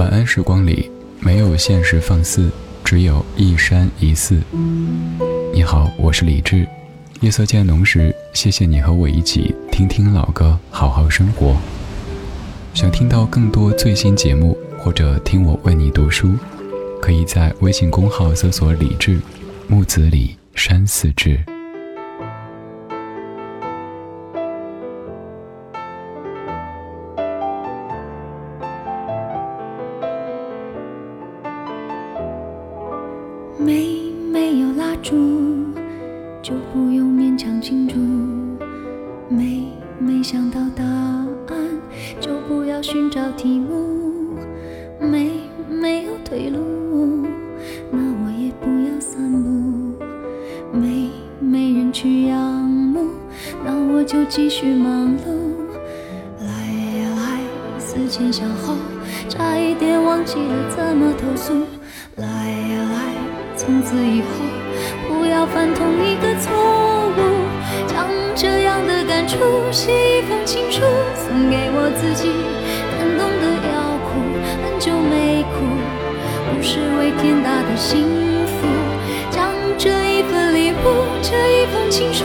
晚安时光里没有现实放肆，只有一山一寺。你好，我是李志。夜色渐浓时，谢谢你和我一起听听老歌，好好生活。想听到更多最新节目，或者听我为你读书，可以在微信公号搜索“李志木子李山寺志”。继续忙碌。来呀来，思前想后，差一点忘记了怎么投诉。来呀来。从此以后，不要犯同一个错误。将这样的感触写一封情书，送给我自己。感动的要哭，很久没哭，不是为天大的幸福。将这一份礼物，这一封情书，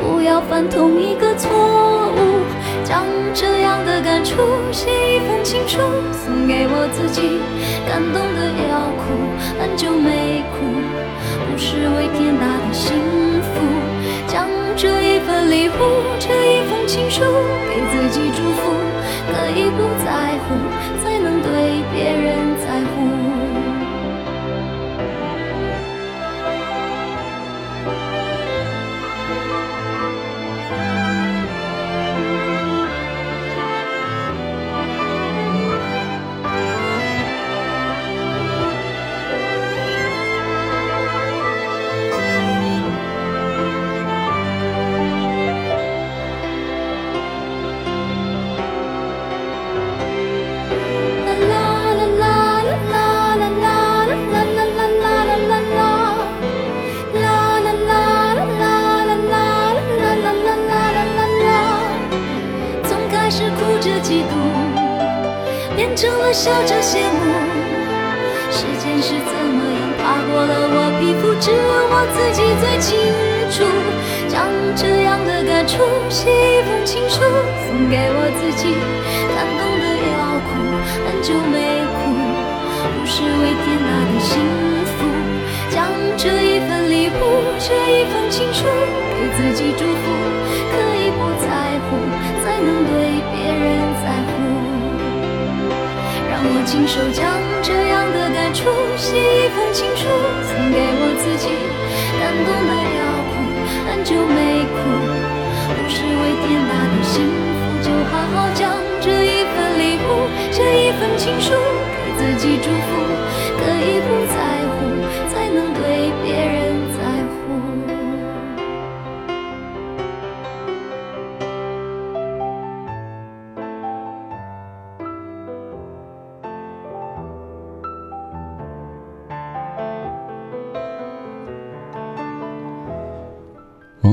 不要犯同一个错误，将这样的感触写一封情书，送给我自己。感动的要哭，很久没哭，不失为天大的幸福。将这一份礼物，这一封情书，成了笑着谢幕，时间是怎么样爬过了我皮肤，只有我自己最清楚。将这样的感触写一封情书，送给我自己。感动的要哭，很久没哭，不是为天大的幸福。将这一份礼物，这一封情书，给自己祝福。我亲手将这样的感触写一封情书，送给我自己。感动了要哭，很久没哭，不是为天大的幸福，就好好将这一份礼物，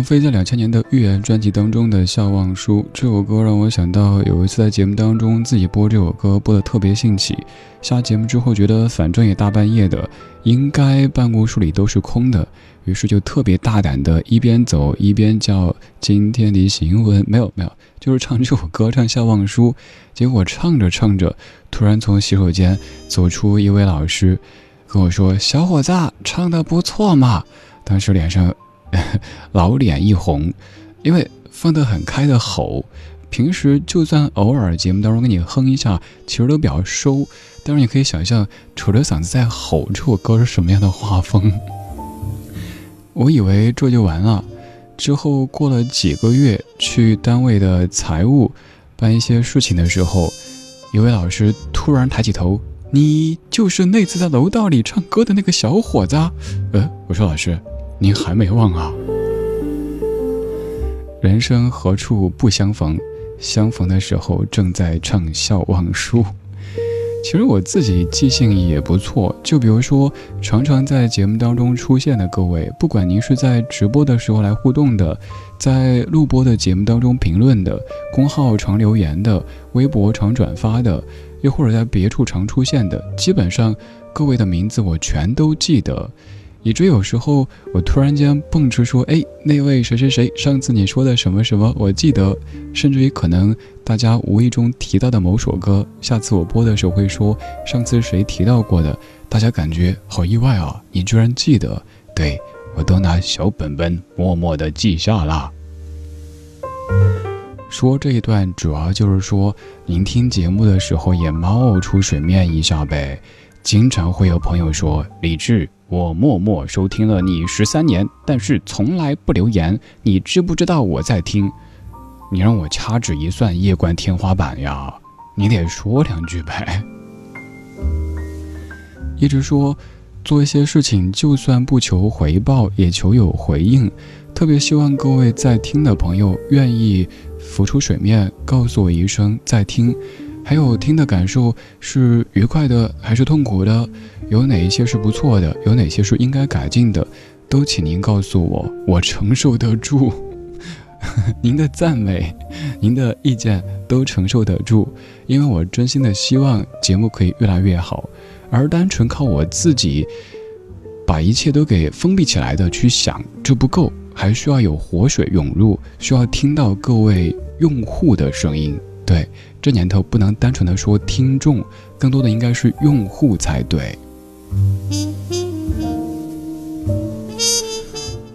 飞在两千年的《预言》专辑当中的《笑忘书》这首歌，让我想到有一次在节目当中自己播这首歌，播的特别兴起。下节目之后觉得反正也大半夜的，应该办公室里都是空的，于是就特别大胆的一边走一边叫今天的新闻。没有没有，就是唱这首歌，唱《笑忘书》。结果唱着唱着，突然从洗手间走出一位老师，跟我说：“小伙子，唱的不错嘛。”当时脸上。老脸一红，因为放得很开的吼。平时就算偶尔节目当中给你哼一下，其实都比较收。但是你可以想象，扯着嗓子在吼这首歌是什么样的画风。我以为这就完了，之后过了几个月，去单位的财务办一些事情的时候，一位老师突然抬起头：“你就是那次在楼道里唱歌的那个小伙子？”呃，我说老师，您还没忘啊？人生何处不相逢？相逢的时候正在唱笑忘书。其实我自己记性也不错，就比如说常常在节目当中出现的各位，不管您是在直播的时候来互动的，在录播的节目当中评论的，公号常留言的，微博常转发的，又或者在别处常出现的，基本上各位的名字我全都记得。以至于有时候我突然间蹦出说：“哎，那位谁谁谁，上次你说的什么什么，我记得。”甚至于可能大家无意中提到的某首歌，下次我播的时候会说：“上次谁提到过的？”大家感觉好意外啊！你居然记得？对我都拿小本本默默的记下了。说这一段主要就是说，您听节目的时候也冒出水面一下呗。经常会有朋友说：“李志。”我默默收听了你十三年，但是从来不留言。你知不知道我在听？你让我掐指一算，夜观天花板呀！你得说两句呗。一直说做一些事情，就算不求回报，也求有回应。特别希望各位在听的朋友愿意浮出水面，告诉我一声在听。还有听的感受是愉快的还是痛苦的？有哪一些是不错的？有哪些是应该改进的？都请您告诉我，我承受得住。您的赞美，您的意见都承受得住，因为我真心的希望节目可以越来越好。而单纯靠我自己把一切都给封闭起来的去想，这不够，还需要有活水涌入，需要听到各位用户的声音。对，这年头不能单纯的说听众，更多的应该是用户才对。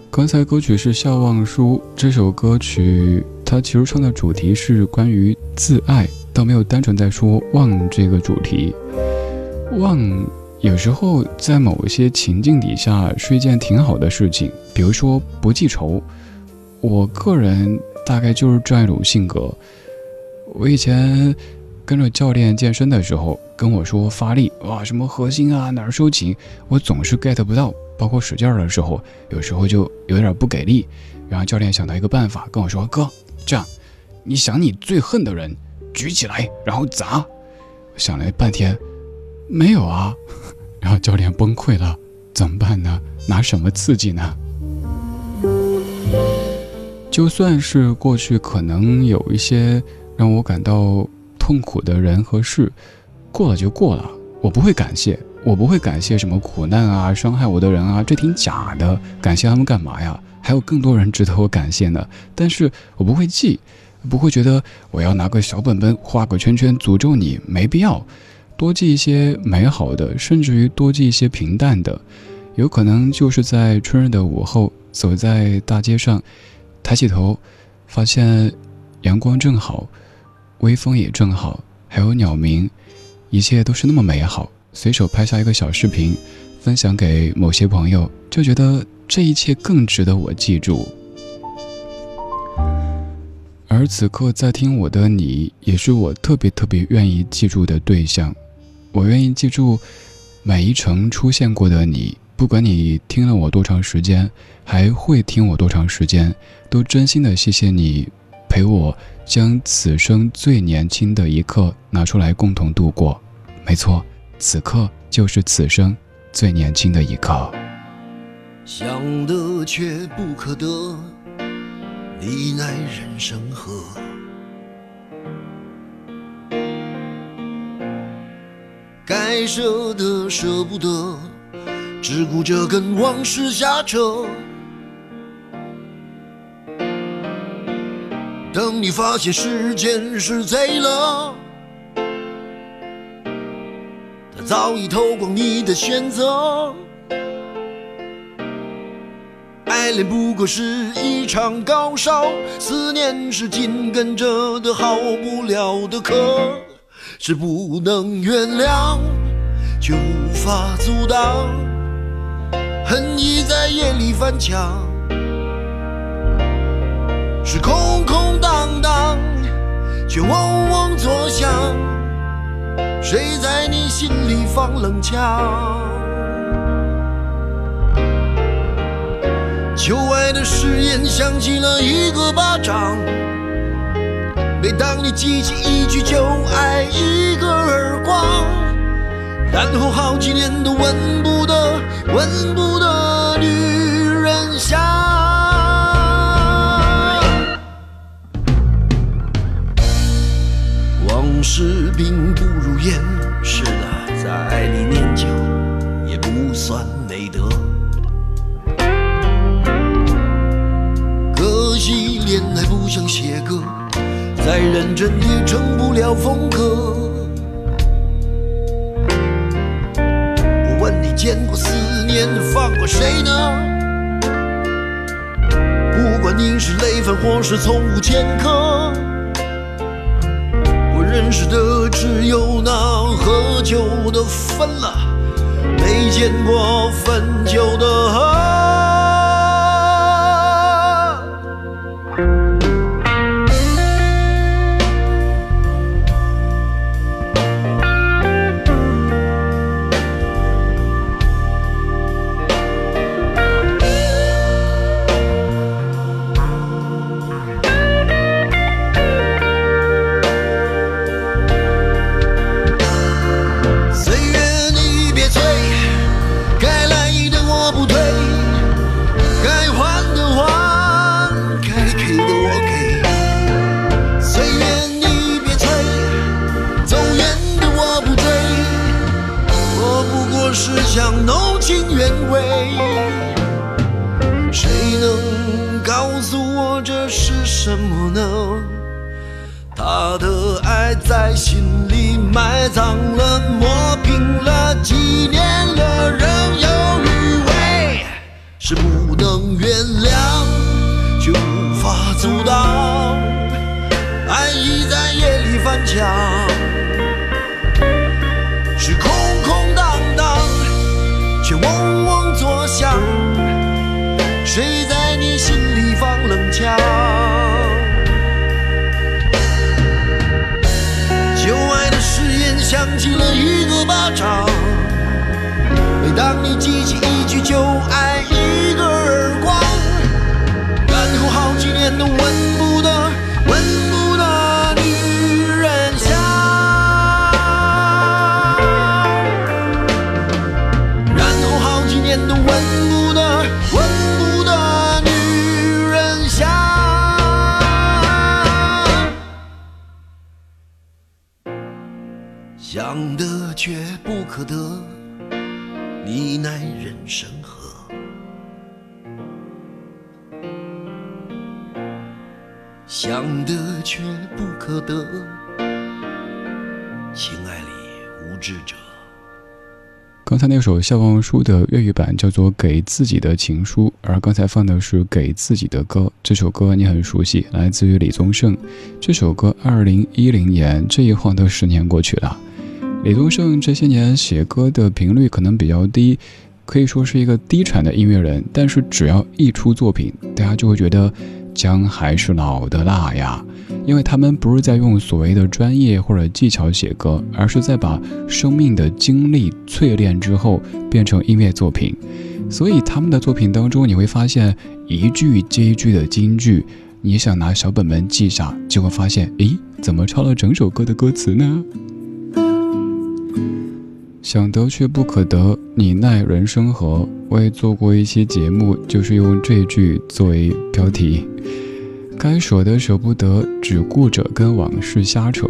刚才歌曲是《笑忘书》，这首歌曲它其实唱的主题是关于自爱，倒没有单纯在说忘这个主题。忘有时候在某一些情境底下是一件挺好的事情，比如说不记仇。我个人大概就是这样一种性格。我以前跟着教练健身的时候，跟我说发力哇，什么核心啊，哪儿收紧，我总是 get 不到。包括使劲儿的时候，有时候就有点不给力。然后教练想到一个办法，跟我说：“哥，这样，你想你最恨的人，举起来，然后砸。”想了半天，没有啊。然后教练崩溃了，怎么办呢？拿什么刺激呢？就算是过去可能有一些。让我感到痛苦的人和事，过了就过了。我不会感谢，我不会感谢什么苦难啊、伤害我的人啊，这挺假的。感谢他们干嘛呀？还有更多人值得我感谢呢。但是我不会记，不会觉得我要拿个小本本画个圈圈诅咒你，没必要。多记一些美好的，甚至于多记一些平淡的。有可能就是在春日的午后，走在大街上，抬起头，发现阳光正好。微风也正好，还有鸟鸣，一切都是那么美好。随手拍下一个小视频，分享给某些朋友，就觉得这一切更值得我记住。而此刻在听我的你，也是我特别特别愿意记住的对象。我愿意记住每一程出现过的你，不管你听了我多长时间，还会听我多长时间，都真心的谢谢你陪我。将此生最年轻的一刻拿出来共同度过，没错，此刻就是此生最年轻的一刻。想得却不可得，你奈人生何？该舍的舍不得，只顾着跟往事瞎扯。等你发现时间是贼了，他早已偷光你的选择。爱恋不过是一场高烧，思念是紧跟着的好不了的咳，是不能原谅，却无法阻挡，恨意在夜里翻墙，是空空荡荡，却嗡嗡作响，谁在你心里放冷枪？旧爱的誓言响起了一个巴掌，每当你记起一句就爱一个耳光，然后好几年都闻不得、闻不得事并不如烟，是的，在爱里念旧也不算美德。可惜恋爱不像写歌，再认真也成不了风格。我问你，见过思念放过谁呢？不管你是累犯或是从无前科，认识的只有那喝酒的分了，没见过分酒的告诉我这是什么呢？他的爱在心里埋藏了，磨平了，几年了仍有余味。是不能原谅，却无法阻挡。爱已在夜里翻墙。记起一句就爱一刚才那首笑忘书的粤语版叫做《给自己的情书》，而刚才放的是《给自己的歌》。这首歌你很熟悉，来自于李宗盛。这首歌二零一零年，这一晃都十年过去了。李宗盛这些年写歌的频率可能比较低，可以说是一个低产的音乐人。但是只要一出作品，大家就会觉得。姜还是老的辣呀，因为他们不是在用所谓的专业或者技巧写歌，而是在把生命的经历淬炼之后变成音乐作品。所以他们的作品当中，你会发现一句接一句的金句，你想拿小本本记下，就会发现，诶，怎么抄了整首歌的歌词呢？想得却不可得，你奈人生何？我也做过一期节目，就是用这句作为标题。该舍的舍不得，只顾着跟往事瞎扯。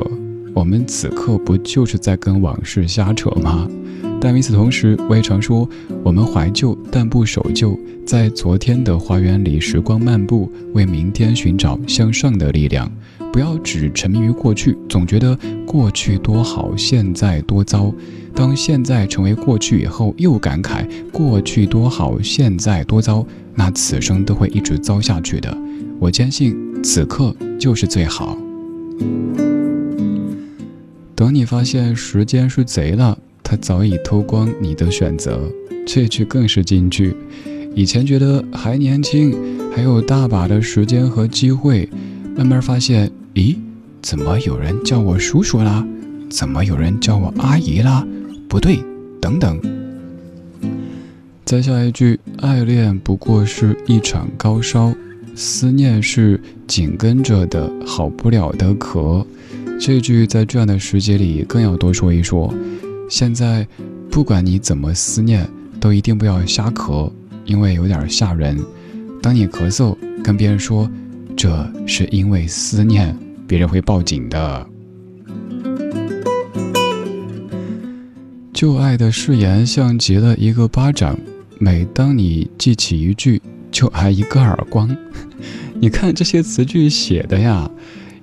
我们此刻不就是在跟往事瞎扯吗？但与此同时，我也常说，我们怀旧但不守旧，在昨天的花园里时光漫步，为明天寻找向上的力量。不要只沉迷于过去，总觉得过去多好，现在多糟。当现在成为过去以后，又感慨过去多好，现在多糟，那此生都会一直糟下去的。我坚信此刻就是最好。等你发现时间是贼了，他早已偷光你的选择。这句更是金句。以前觉得还年轻，还有大把的时间和机会，慢慢发现，咦，怎么有人叫我叔叔啦？怎么有人叫我阿姨啦？不对，等等。再下一句，爱恋不过是一场高烧，思念是紧跟着的好不了的咳。这句在这样的时节里更要多说一说。现在，不管你怎么思念，都一定不要瞎咳。因为有点吓人，当你咳嗽跟别人说这是因为思念，别人会报警的。旧爱的誓言像极了一个巴掌，每当你记起一句，就挨一个耳光。你看这些词句写的呀，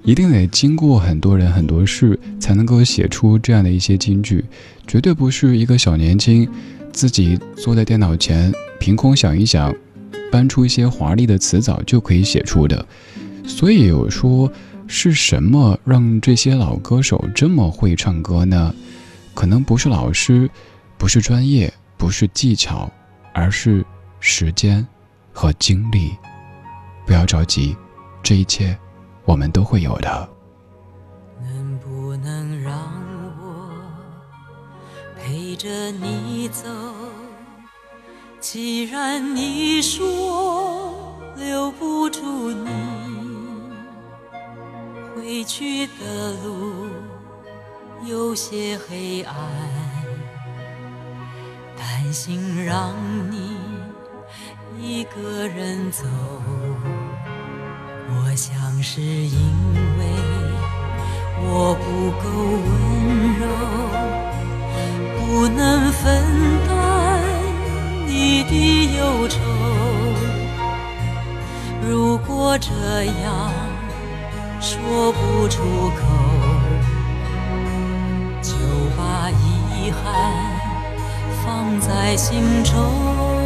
一定得经过很多人很多事才能够写出这样的一些金句，绝对不是一个小年轻自己坐在电脑前。凭空想一想，搬出一些华丽的词藻就可以写出的。所以有说是什么让这些老歌手这么会唱歌呢？可能不是老师，不是专业，不是技巧，而是时间和精力。不要着急，这一切我们都会有的。能不能让我陪着你走？既然你说留不住你，回去的路有些黑暗，担心让你一个人走。我想是因为我不够温柔，样说不出口，就把遗憾放在心中。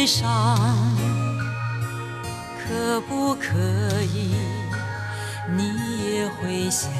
悲伤。可不可以，你也会想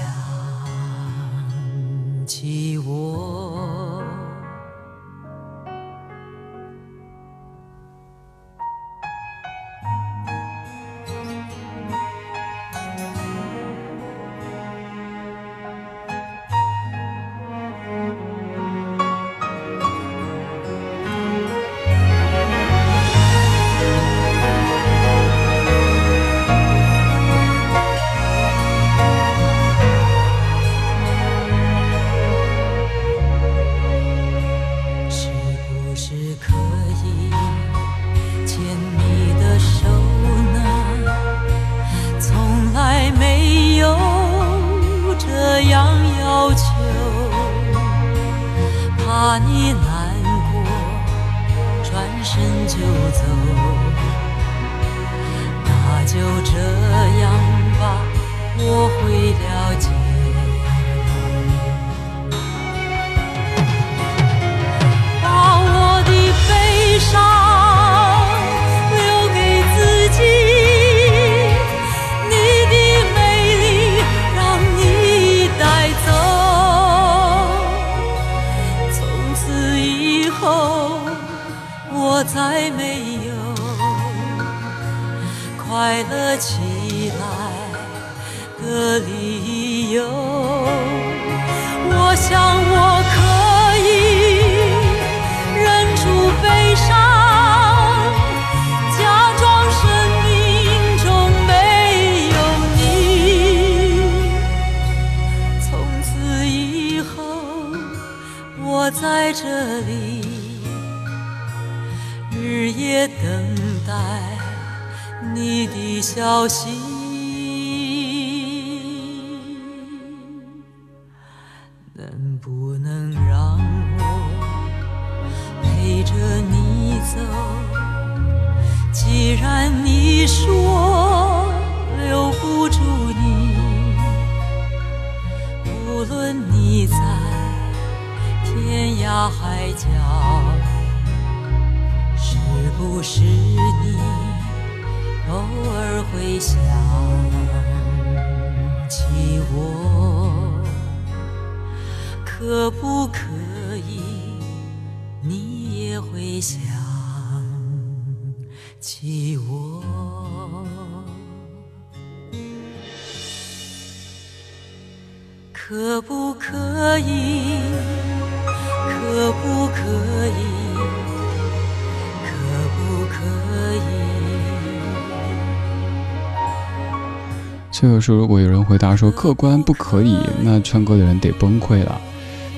这个时候，如果有人回答说客观不可以，那唱歌的人得崩溃了。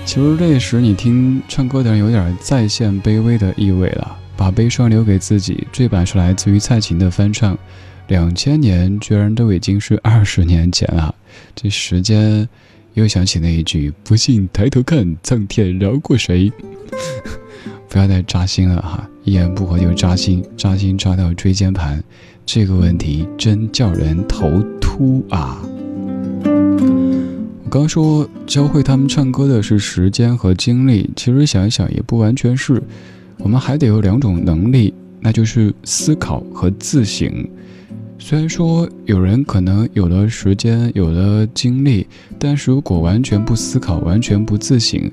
其实这时你听唱歌的人有点再现卑微的意味了，把悲伤留给自己。这版是来自于蔡琴的翻唱，两千年居然都已经是二十年前了。这时间又想起那一句“不信抬头看，苍天饶过谁”，不要再扎心了哈，一言不合就扎心，扎心扎到椎间盘，这个问题真叫人头。秃啊！我刚说教会他们唱歌的是时间和精力，其实想一想也不完全是。我们还得有两种能力，那就是思考和自省。虽然说有人可能有了时间，有了精力，但是如果完全不思考，完全不自省，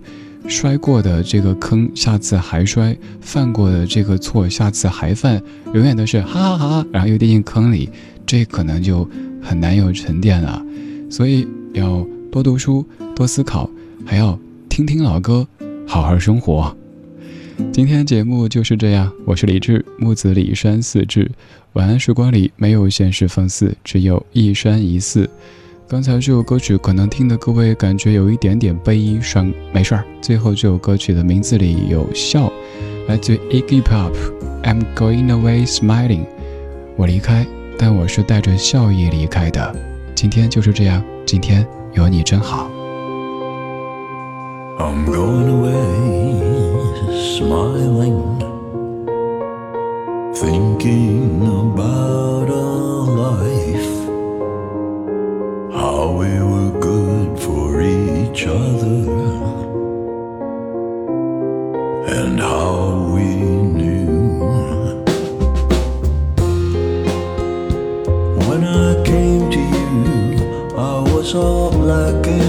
摔过的这个坑，下次还摔；犯过的这个错，下次还犯，永远都是哈哈哈，然后又跌进坑里，这可能就。很难有沉淀了，所以要多读书、多思考，还要听听老歌，好好生活。今天节目就是这样，我是李志，木子李山四志。晚安时光里没有现实放肆，只有一山一寺。刚才这首歌曲可能听的各位感觉有一点点悲伤，没事儿。最后这首歌曲的名字里有笑，来自 Iggy Pop，《I'm Going Away Smiling》，我离开，但我是带着笑意离开的。今天就是这样，今天有你真好。I'm going away smiling, thinking about life. How we were good for each other, and how we. Knew. When I came to you, I was all black and